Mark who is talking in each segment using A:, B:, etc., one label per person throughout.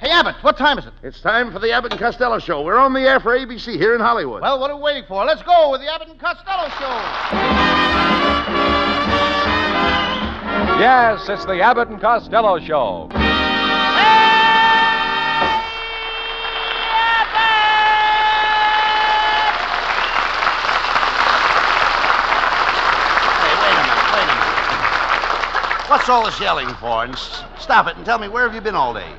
A: Hey, Abbott, what time is it?
B: It's time for the Abbott and Costello Show. We're on the air for ABC here in Hollywood.
A: Well, what are we waiting for? Let's go with the Abbott and Costello Show.
C: Yes, it's the Abbott and Costello Show.
A: Hey, wait a minute, wait a minute. What's all this yelling for? And s- stop it and tell me where have you been all day?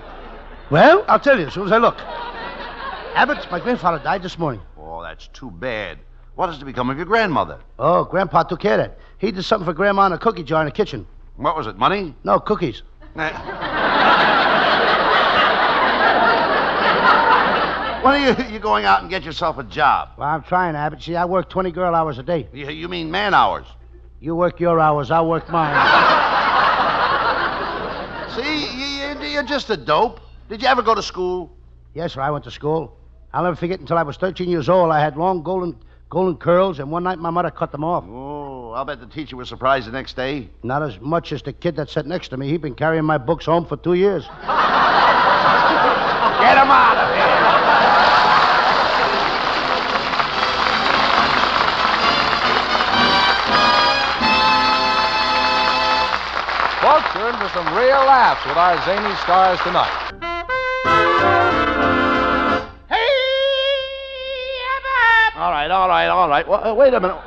D: Well, I'll tell you as soon as I look. Abbott, my grandfather died this morning.
A: Oh, that's too bad. What is to become of your grandmother?
D: Oh, Grandpa took care of that. He did something for Grandma in a cookie jar in the kitchen.
A: What was it, money?
D: No, cookies.
A: Eh. when are you, you going out and get yourself a job?
D: Well, I'm trying, Abbott. See, I work 20 girl hours a day.
A: You, you mean man hours?
D: You work your hours, I'll work mine.
A: See, you, you, you're just a dope. Did you ever go to school?
D: yes, sir, I went to school. I'll never forget until I was 13 years old. I had long golden golden curls, and one night my mother cut them off.
A: Oh, I'll bet the teacher was surprised the next day.
D: Not as much as the kid that sat next to me. He'd been carrying my books home for two years.
A: Get him out of here!
C: Folks, you're in for some real laughs with our zany stars tonight.
A: All right, all right, all right. Well, uh, wait a minute.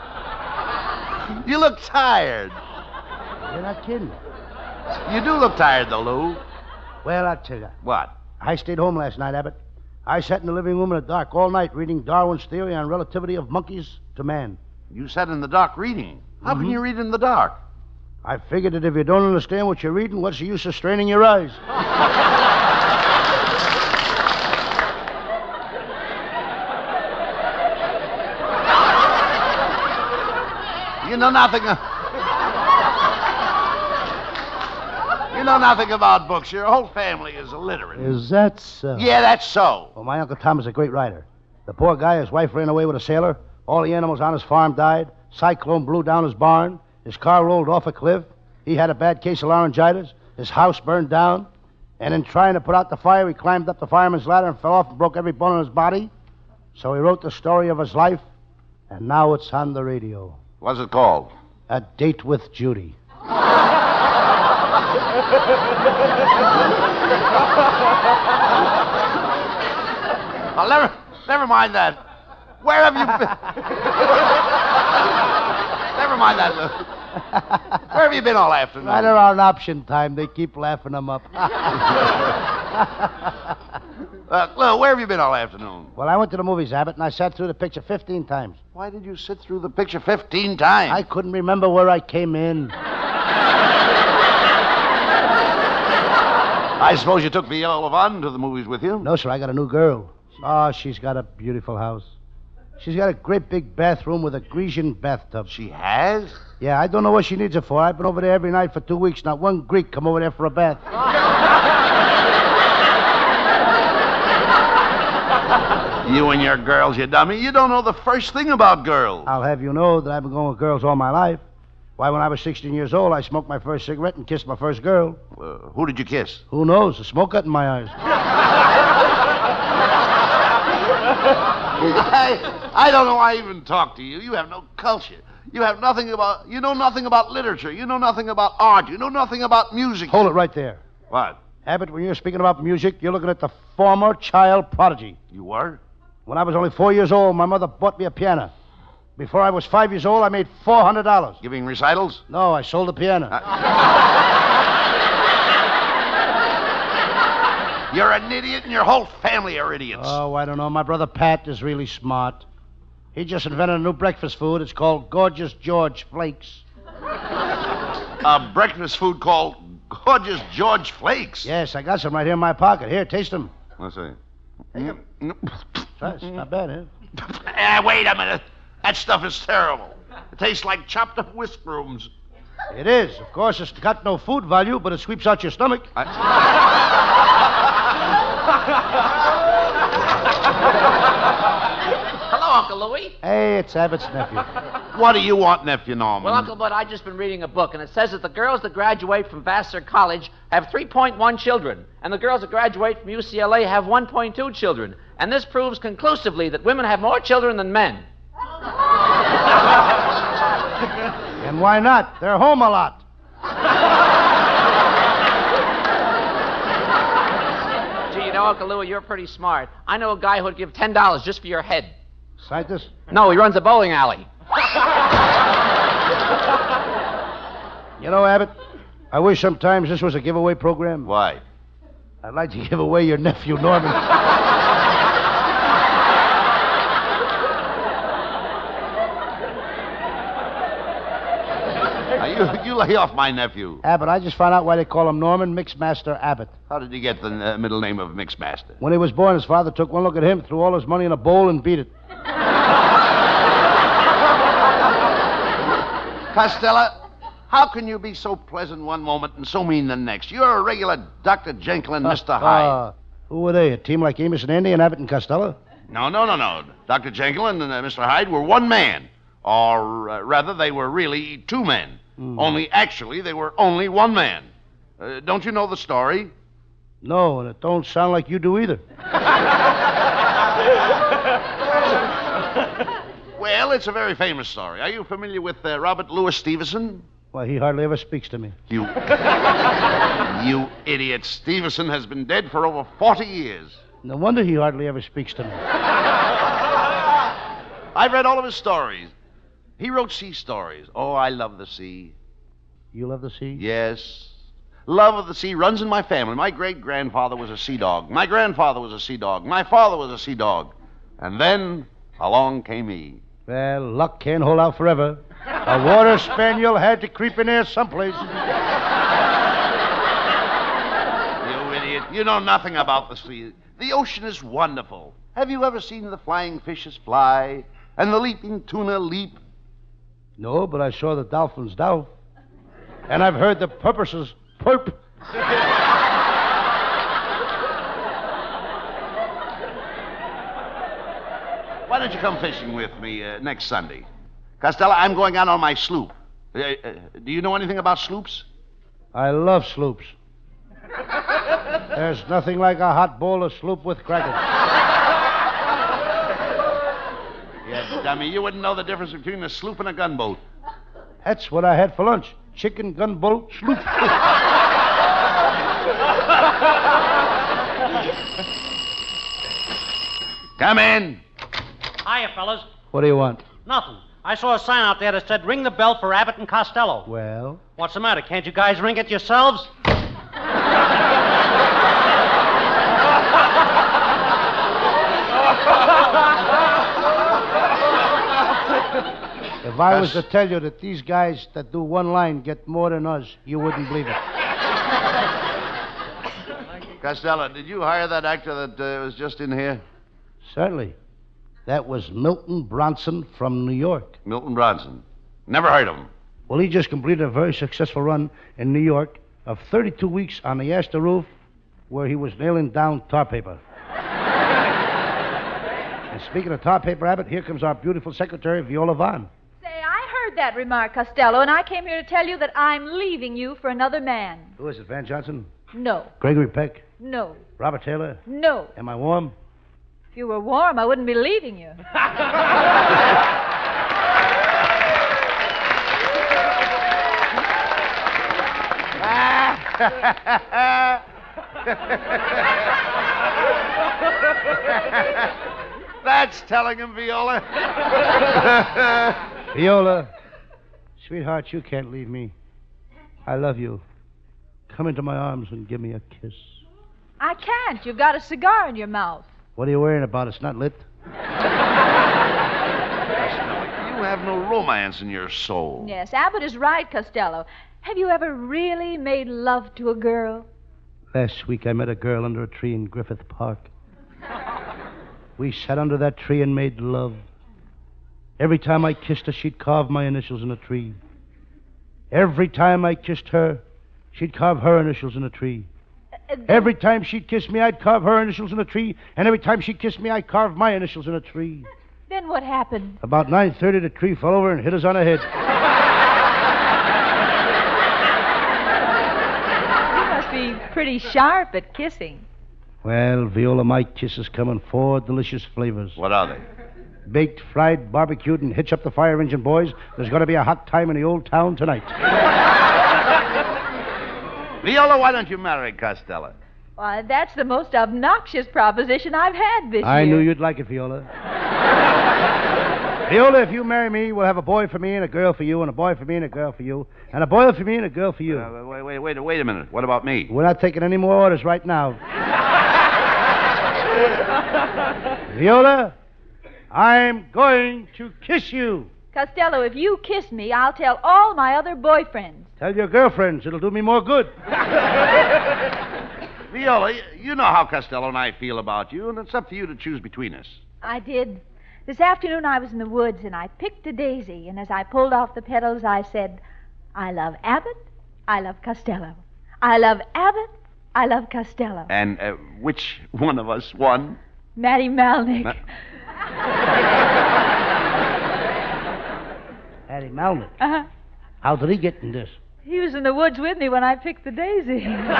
A: You look tired.
D: You're not kidding.
A: You do look tired, though, Lou.
D: Well, I'll tell you.
A: What?
D: I stayed home last night, Abbott. I sat in the living room in the dark all night reading Darwin's theory on relativity of monkeys to man.
A: You sat in the dark reading. How can you read in the dark?
D: I figured that if you don't understand what you're reading, what's the use of straining your eyes?
A: know nothing. you know nothing about books. Your whole family is illiterate.
D: Is that so?
A: Yeah, that's so.
D: Well, my Uncle Tom is a great writer. The poor guy, his wife ran away with a sailor. All the animals on his farm died. Cyclone blew down his barn. His car rolled off a cliff. He had a bad case of laryngitis. His house burned down. And in trying to put out the fire, he climbed up the fireman's ladder and fell off and broke every bone in his body. So he wrote the story of his life, and now it's on the radio.
A: What's it called?
D: A date with Judy.
A: Oh, never, never mind that. Where have you been? never mind that. Where have you been all afternoon?
D: Right around option time, they keep laughing them up.
A: Uh, Lou, where have you been all afternoon?
D: well, I went to the movies, Abbott, and I sat through the picture 15 times.
A: Why did you sit through the picture 15 times?
D: I couldn't remember where I came in.
A: I suppose you took Viola Vaughn to the movies with you?
D: No, sir, I got a new girl. Oh, she's got a beautiful house. She's got a great big bathroom with a Grecian bathtub.
A: She has?
D: Yeah, I don't know what she needs it for. I've been over there every night for two weeks. Not one Greek come over there for a bath.
A: You and your girls, you dummy. You don't know the first thing about girls.
D: I'll have you know that I've been going with girls all my life. Why, when I was 16 years old, I smoked my first cigarette and kissed my first girl.
A: Uh, who did you kiss?
D: Who knows? The smoke got in my eyes.
A: I, I don't know why I even talk to you. You have no culture. You have nothing about. You know nothing about literature. You know nothing about art. You know nothing about music.
D: Hold it right there.
A: What?
D: Abbott, when you're speaking about music, you're looking at the former child prodigy.
A: You were?
D: When I was only four years old, my mother bought me a piano. Before I was five years old, I made $400.
A: Giving recitals?
D: No, I sold the piano.
A: Uh, You're an idiot, and your whole family are idiots.
D: Oh, I don't know. My brother Pat is really smart. He just invented a new breakfast food. It's called Gorgeous George Flakes.
A: a breakfast food called Gorgeous George Flakes.
D: Yes, I got some right here in my pocket. Here, taste them.
A: Let's see.
D: That's not bad, huh?
A: Ah, wait a minute. That stuff is terrible. It tastes like chopped up whisk brooms.
D: It is. Of course, it's got no food value, but it sweeps out your stomach.
E: Hello, Uncle Louie.
D: Hey, it's Abbott's nephew.
A: What do you want, nephew Norman?
E: Well, Uncle Bud, I've just been reading a book, and it says that the girls that graduate from Vassar College have 3.1 children, and the girls that graduate from UCLA have 1.2 children. And this proves conclusively that women have more children than men.
D: And why not? They're home a lot.
E: Gee, you know, Uncle Louie, you're pretty smart. I know a guy who'd give $10 just for your head.
D: Scientist?
E: No, he runs a bowling alley.
D: You know, Abbott, I wish sometimes this was a giveaway program.
A: Why?
D: I'd like to give away your nephew, Norman.
A: You, you lay off my nephew.
D: Abbott, I just found out why they call him Norman Mixmaster Abbott.
A: How did he get the uh, middle name of Mixmaster?
D: When he was born, his father took one look at him, threw all his money in a bowl, and beat it.
A: Costello, how can you be so pleasant one moment and so mean the next? You're a regular Dr. Jekyll and Mr. Hyde.
D: Uh, who were they? A team like Amos and Andy and Abbott and Costello?
A: No, no, no, no. Dr. Jekyll and uh, Mr. Hyde were one man. Or uh, rather, they were really two men. Only actually, they were only one man. Uh, don't you know the story?
D: No, and it don't sound like you do either.
A: Well, it's a very famous story. Are you familiar with uh, Robert Louis Stevenson?
D: Why, he hardly ever speaks to me.
A: You. you idiot. Stevenson has been dead for over 40 years.
D: No wonder he hardly ever speaks to me.
A: I've read all of his stories. He wrote sea stories. Oh, I love the sea.
D: You love the sea?
A: Yes. Love of the sea runs in my family. My great grandfather was a sea dog. My grandfather was a sea dog. My father was a sea dog. And then along came he.
D: Well, luck can't hold out forever. A water spaniel had to creep in there someplace.
A: You idiot. You know nothing about the sea. The ocean is wonderful. Have you ever seen the flying fishes fly and the leaping tuna leap?
D: No, but I saw the dolphins down. And I've heard the porpoises perp.
A: Why don't you come fishing with me uh, next Sunday? Costello, I'm going out on my sloop. Uh, uh, do you know anything about sloops?
D: I love sloops. There's nothing like a hot bowl of sloop with crackers.
A: Yeah, dummy, you wouldn't know the difference between a sloop and a gunboat.
D: That's what I had for lunch. Chicken gunboat sloop.
A: Come in.
F: Hiya, fellas.
D: What do you want?
F: Nothing. I saw a sign out there that said ring the bell for Abbott and Costello.
D: Well,
F: What's the matter? Can't you guys ring it yourselves?
D: If I was to tell you that these guys that do one line get more than us, you wouldn't believe it.
A: Costello, did you hire that actor that uh, was just in here?
D: Certainly. That was Milton Bronson from New York.
A: Milton Bronson. Never heard of him.
D: Well, he just completed a very successful run in New York of 32 weeks on the Astor roof where he was nailing down tar paper. and speaking of tar paper, Abbott, here comes our beautiful secretary, Viola Vaughn.
G: Say, I that remark, Costello, and I came here to tell you that I'm leaving you for another man.
D: Who is it, Van Johnson?
G: No,
D: Gregory Peck?
G: no,
D: Robert Taylor?
G: no.
D: Am I warm?
G: If you were warm, I wouldn't be leaving you.
A: That's telling him, Viola.
D: Viola, sweetheart, you can't leave me. I love you. Come into my arms and give me a kiss.
G: I can't. You've got a cigar in your mouth.
D: What are you worrying about? It's not lit.
A: You have no romance in your soul.
G: Yes, Abbott is right, Costello. Have you ever really made love to a girl?
D: Last week I met a girl under a tree in Griffith Park. We sat under that tree and made love. Every time I kissed her, she'd carve my initials in a tree. Every time I kissed her, she'd carve her initials in a tree. Every time she'd kiss me, I'd carve her initials in a tree, and every time she kissed me, I'd carve my initials in a tree.
G: Then what happened?
D: About 9.30, the tree fell over and hit us on the head.
G: You must be pretty sharp at kissing.
D: Well, Viola, my kisses come in four delicious flavors.
A: What are they?
D: Baked, fried, barbecued, and hitch up the fire engine, boys. There's going to be a hot time in the old town tonight.
A: Viola, why don't you marry Costello?
G: Why, that's the most obnoxious proposition I've had this
D: I
G: year.
D: I knew you'd like it, Viola. Viola, if you marry me, we'll have a boy for me and a girl for you, and a boy for me and a girl for you, and a boy for me and a girl for you.
A: Uh, wait, wait, wait, wait a minute. What about me?
D: We're not taking any more orders right now. Viola, I'm going to kiss you.
G: Costello, if you kiss me, I'll tell all my other boyfriends.
D: Tell your girlfriends. It'll do me more good.
A: Viola, you know how Costello and I feel about you, and it's up to you to choose between us.
G: I did. This afternoon I was in the woods and I picked a daisy, and as I pulled off the petals, I said, I love Abbott, I love Costello. I love Abbott, I love Costello.
A: And uh, which one of us won?
G: Matty Malneck.
A: Ma-
D: Hattie Malneck.
G: Uh-huh.
D: How did he get in this?
G: He was in the woods with me when I picked the daisy. no,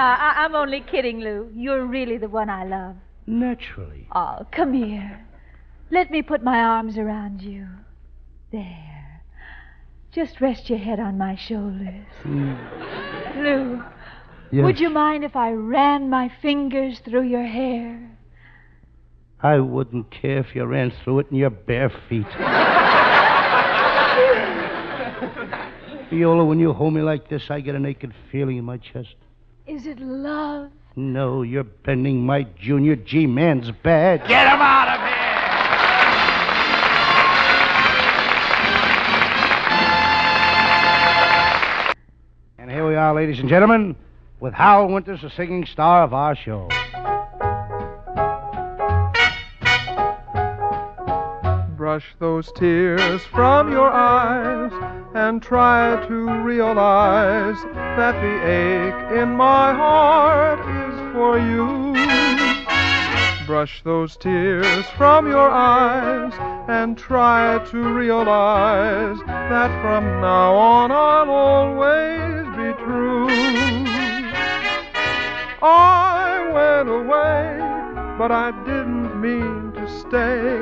G: I- I'm only kidding, Lou. You're really the one I love.
D: Naturally.
G: Oh, come here. Let me put my arms around you. There. Just rest your head on my shoulders. Lou,
D: Yes.
G: would you mind if I ran my fingers through your hair?
D: I wouldn't care if you ran through it in your bare feet. Viola, when you hold me like this, I get a naked feeling in my chest.
G: Is it love?
D: No, you're bending my junior G man's badge.
A: Get him out of here!
D: And here we are, ladies and gentlemen, with Hal Winters, the singing star of our show.
H: Brush those tears from your eyes and try to realize that the ache in my heart is for you. Brush those tears from your eyes and try to realize that from now on I'll always I went away, but I didn't mean to stay,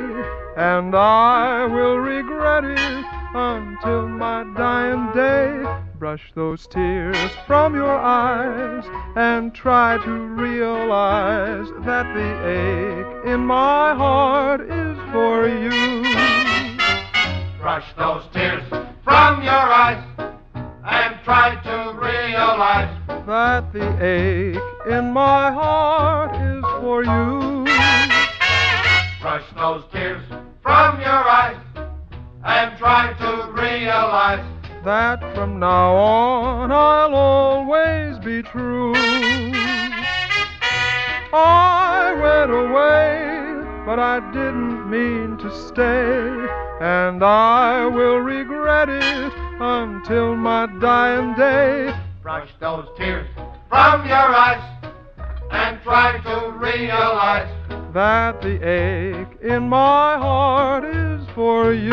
H: and I will regret it until my dying day. Brush those tears from your eyes and try to realize that the ache in my heart is for you.
I: Brush those tears from your eyes and try to realize
H: that the ache in my heart is for you.
I: Brush those tears from your eyes and try to realize
H: that from now on I'll always be true. I went away, but I didn't mean to stay, and I will regret it until my dying day.
I: Brush those tears from your eyes and try to realize
H: that the ache in my heart is for you.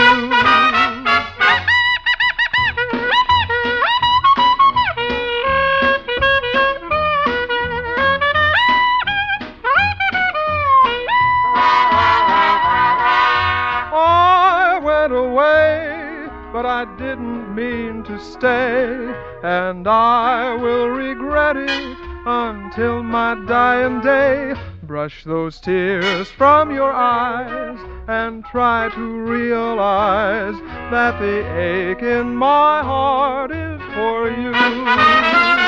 H: But I didn't mean to stay, and I will regret it until my dying day. Brush those tears from your eyes and try to realize that the ache in my heart is for you.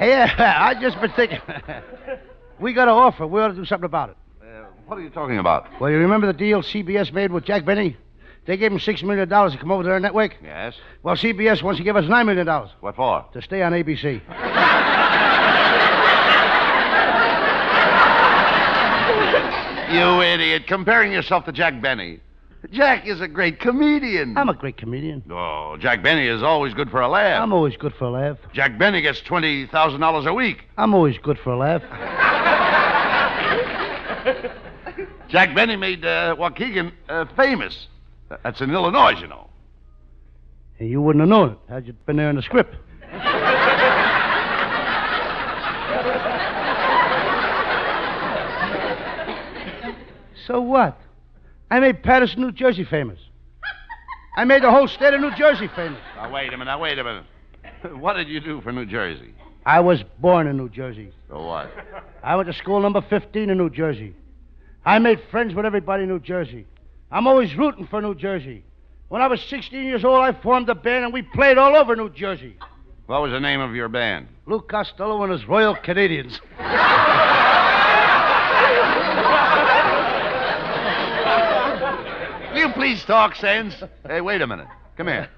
D: Uh, I just been thinking. we got an offer. We ought to do something about it.
A: What are you talking about?
D: Well, you remember the deal CBS made with Jack Benny? They gave him $6 million to come over to their network.
A: Yes.
D: Well, CBS wants to give us $9 million
A: What for?
D: to stay on ABC.
A: You idiot. Comparing yourself to Jack Benny. Jack is a great comedian.
D: I'm a great comedian.
A: Oh, Jack Benny is always good for a laugh.
D: I'm always good for a laugh.
A: Jack Benny gets $20,000 a week.
D: I'm always good for a laugh.
A: Jack Benny made uh, Waukegan uh, famous. That's in Illinois, you know.
D: Hey, you wouldn't have known it had you been there in the script. so what? I made Paterson, New Jersey famous. I made the whole state of New Jersey famous.
A: Now, wait a minute. Now, wait a minute. What did you do for New Jersey?
D: I was born in New Jersey.
A: So what?
D: I went to school number 15 in New Jersey. I made friends with everybody in New Jersey. I'm always rooting for New Jersey. When I was 16 years old, I formed a band and we played all over New Jersey.
A: What was the name of your band?
D: Lou Costello and his Royal Canadians.
A: Will you please talk sense? Hey, wait a minute. Come here.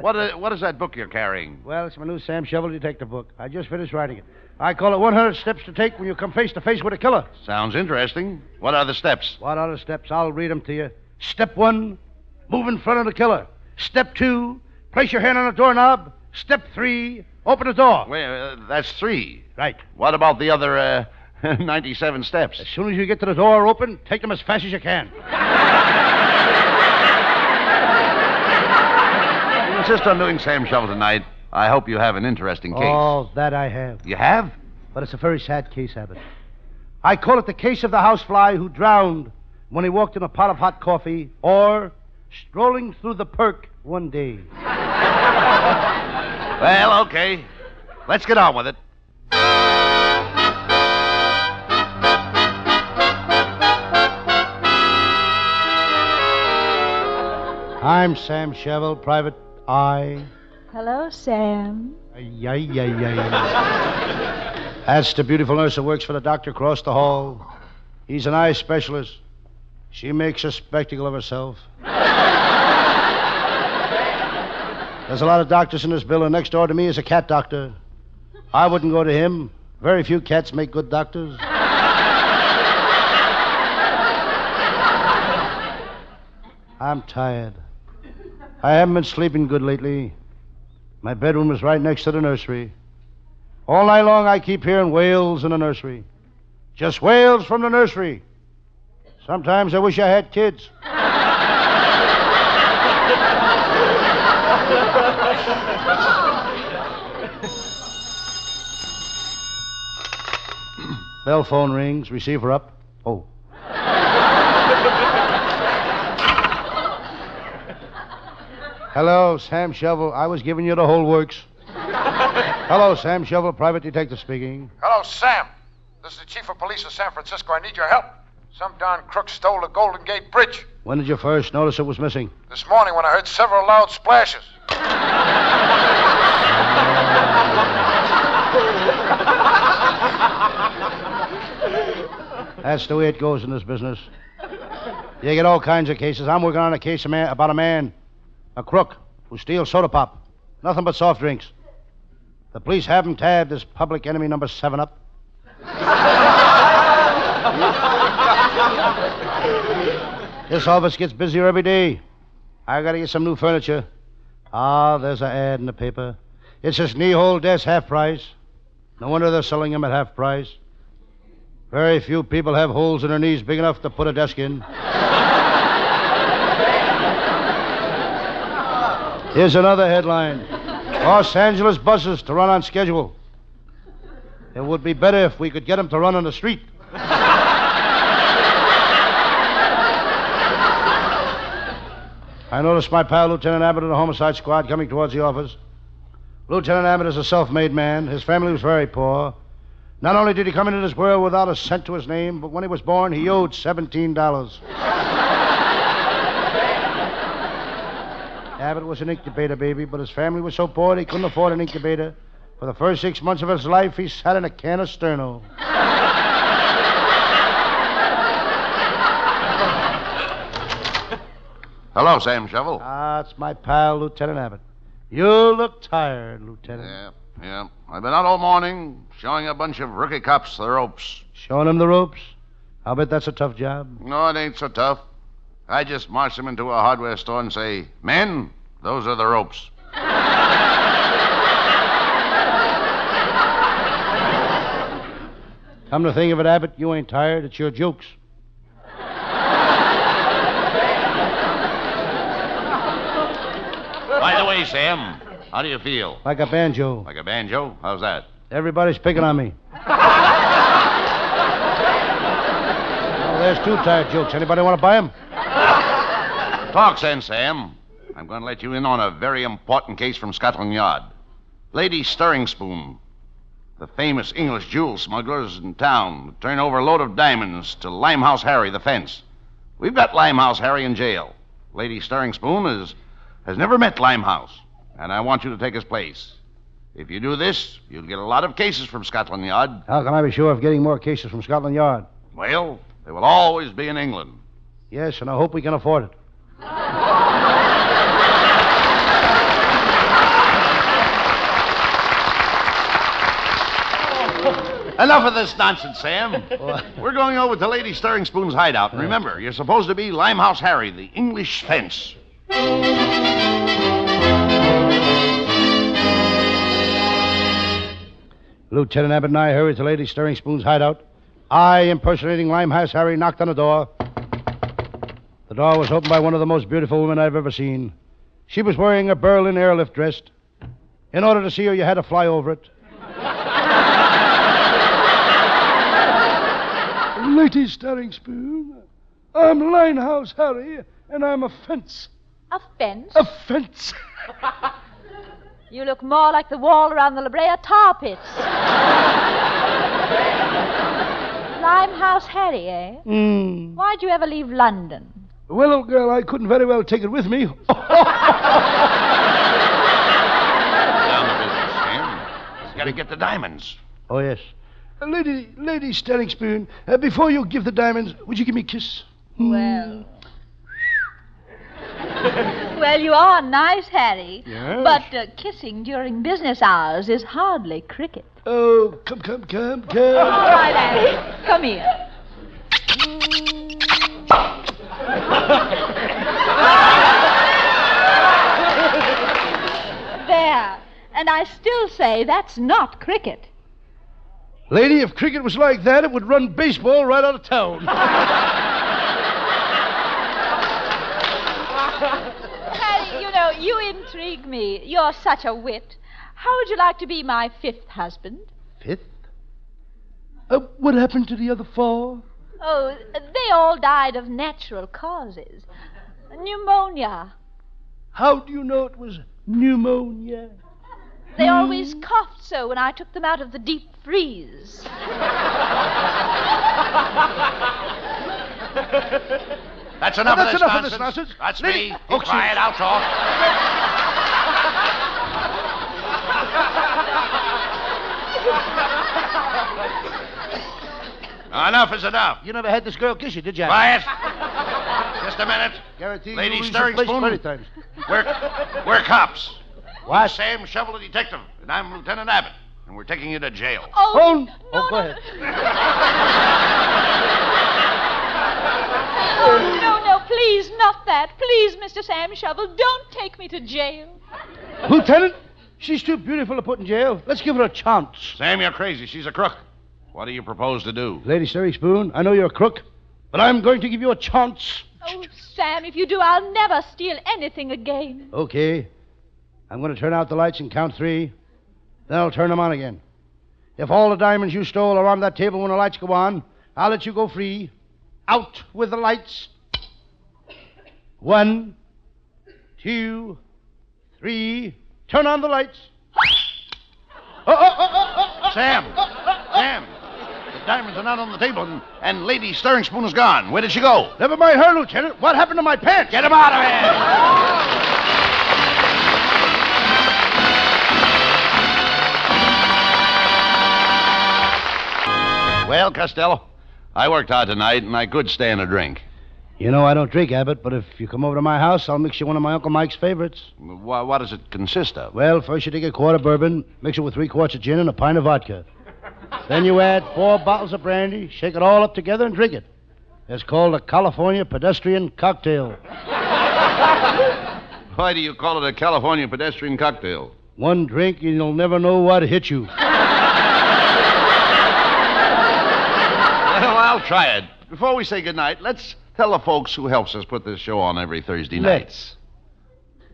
A: What, uh, what is that book you're carrying?
D: Well, it's my new Sam Shovel detective book. I just finished writing it. I call it 100 Steps to Take When You Come Face to Face with a Killer.
A: Sounds interesting. What are the steps?
D: What are the steps? I'll read them to you. Step one, move in front of the killer. Step two, place your hand on the doorknob. Step three, open the door.
A: Wait, uh, that's three.
D: Right.
A: What about the other uh, 97 steps?
D: As soon as you get to the door open, take them as fast as you can.
A: Insist on doing Sam Shovel tonight. I hope you have an interesting case.
D: Oh, that I have.
A: You have?
D: But it's a very sad case, Abbott. I call it the case of the housefly who drowned when he walked in a pot of hot coffee or strolling through the perk one day.
A: Well, okay. Let's get on with it.
D: I'm Sam Shovel, Private Eye.
G: Hello, Sam.
D: Ay, ay, ay, ay. That's the beautiful nurse who works for the doctor across the hall. He's an eye specialist. She makes a spectacle of herself. There's a lot of doctors in this building. Next door to me is a cat doctor. I wouldn't go to him. Very few cats make good doctors. I'm tired. I haven't been sleeping good lately. My bedroom is right next to the nursery. All night long, I keep hearing wails in the nursery. Just wails from the nursery. Sometimes I wish I had kids. Bell phone rings. Receiver up. Oh. Hello, Sam Shovel. I was giving you the whole works. Hello, Sam Shovel, private detective speaking.
J: Hello, Sam. This is the chief of police of San Francisco. I need your help. Some darn crook stole the Golden Gate Bridge.
D: When did you first notice it was missing?
J: This morning when I heard several loud splashes.
D: That's the way it goes in this business. You get all kinds of cases. I'm working on a case about a man, a crook, who steals soda pop. Nothing but soft drinks. The police have him tabbed as public enemy number seven up. this office gets busier every day. I gotta get some new furniture. Ah, there's an ad in the paper. It says knee hole desk half price. No wonder they're selling them at half price. Very few people have holes in their knees big enough to put a desk in. Here's another headline Los Angeles buses to run on schedule. It would be better if we could get them to run on the street. I noticed my pal, Lieutenant Abbott, of the homicide squad coming towards the office. Lieutenant Abbott is a self made man. His family was very poor. Not only did he come into this world without a cent to his name, but when he was born, he owed $17. Abbott was an incubator baby, but his family was so poor he couldn't afford an incubator. For the first six months of his life, he sat in a can of sterno.
A: Hello, Sam Shovel.
D: Ah, it's my pal, Lieutenant Abbott. You look tired, Lieutenant.
A: Yeah, yeah. I've been out all morning showing a bunch of rookie cops the ropes.
D: Showing them the ropes? I'll bet that's a tough job.
A: No, it ain't so tough. I just march them into a hardware store and say, Men, those are the ropes.
D: Come to think of it, Abbott, you ain't tired. It's your jokes.
A: By the way, Sam, how do you feel?
D: Like a banjo.
A: Like a banjo? How's that?
D: Everybody's picking on me. oh, there's two tired jokes. Anybody want to buy them?
A: Talk sense, Sam. I'm going to let you in on a very important case from Scotland Yard. Lady Stirring Spoon, the famous English jewel smugglers in town, turn over a load of diamonds to Limehouse Harry, the fence. We've got Limehouse Harry in jail. Lady Stirring Spoon is, has never met Limehouse, and I want you to take his place. If you do this, you'll get a lot of cases from Scotland Yard.
D: How can I be sure of getting more cases from Scotland Yard?
A: Well, they will always be in England.
D: Yes, and I hope we can afford it.
A: Enough of this nonsense, Sam. We're going over to Lady Stirring Spoon's hideout. Remember, you're supposed to be Limehouse Harry, the English fence.
D: Lieutenant Abbott and I hurried to Lady Stirring Spoon's hideout. I, impersonating Limehouse Harry, knocked on the door. The door was opened by one of the most beautiful women I've ever seen. She was wearing a Berlin airlift dress. In order to see her, you had to fly over it. Lady Stirring Spoon, I'm Limehouse Harry, and I'm a fence.
G: A fence?
D: A fence.
G: You look more like the wall around the La Brea tar pits. Limehouse Harry, eh?
D: Mm.
G: Why'd you ever leave London?
D: Well, old girl, I couldn't very well take it with me.
A: Down the business, Sam. He's got to get the diamonds.
D: Oh, yes. Uh, lady, Lady Stirring Spoon, uh, before you give the diamonds, would you give me a kiss?
G: Well. well, you are nice, Harry.
D: Yes.
G: But uh, kissing during business hours is hardly cricket.
D: Oh, come, come, come, come.
G: All right, Harry. Come here. there. And I still say that's not cricket.
D: Lady, if cricket was like that, it would run baseball right out of town.
G: Harry, you know, you intrigue me. You're such a wit. How would you like to be my fifth husband?
D: Fifth? Uh, what happened to the other four?
G: Oh, they all died of natural causes. Pneumonia.
D: How do you know it was pneumonia?
G: They always coughed so when I took them out of the deep freeze.
A: That's enough
D: That's
A: of this
D: enough of
A: nonsense.
D: this nonsense.
A: That's
D: Lady-
A: me.
D: Oh,
A: Be quiet.
D: excuse-
A: I'll talk. enough is enough.
D: You never had this girl kiss you, did you?
A: Quiet. Just a minute.
D: Guarantee
A: Lady
D: you
A: Stirring Spoon.
D: plenty times.
A: We're, we're cops.
D: What?
A: He's Sam Shovel, the detective, and I'm Lieutenant Abbott, and we're taking you to jail.
G: Oh,
D: Oh, oh, go ahead.
G: oh, no, no, please, not that. Please, Mr. Sam Shovel, don't take me to jail.
D: Lieutenant, she's too beautiful to put in jail. Let's give her a chance.
A: Sam, you're crazy. She's a crook. What do you propose to do?
D: Lady Stirring Spoon, I know you're a crook, but I'm going to give you a chance.
G: Oh, Sam, if you do, I'll never steal anything again.
D: Okay. I'm going to turn out the lights and count three. Then I'll turn them on again. If all the diamonds you stole are on that table when the lights go on, I'll let you go free. Out with the lights. One, two, three. Turn on the lights. Oh, oh, oh, oh, oh, oh.
A: Sam! Sam! The diamonds are not on the table, and, and Lady Stirring Spoon is gone. Where did she go?
D: Never mind her, Lieutenant. What happened to my pants?
A: Get him out of here! Well, Costello, I worked hard tonight, and I could stand a drink.
D: You know I don't drink, Abbott, but if you come over to my house, I'll mix you one of my Uncle Mike's favorites.
A: Wha what does it consist of?
D: Well, first you take a quart of bourbon, mix it with three quarts of gin and a pint of vodka. Then you add four bottles of brandy, shake it all up together, and drink it. It's called a California pedestrian cocktail.
A: Why do you call it a California pedestrian cocktail?
D: One drink, and you'll never know what hit you.
A: Well, I'll try it. Before we say goodnight, let's tell the folks who helps us put this show on every Thursday night.
D: Let's.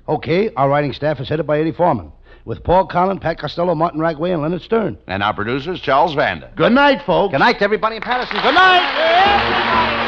D: Okay, our writing staff is headed by Eddie Forman, with Paul Collin, Pat Costello, Martin Ragaway, and Leonard Stern.
A: And our producer's Charles Vanda.
D: Good night, folks.
E: Good night to everybody in Paterson. Good night.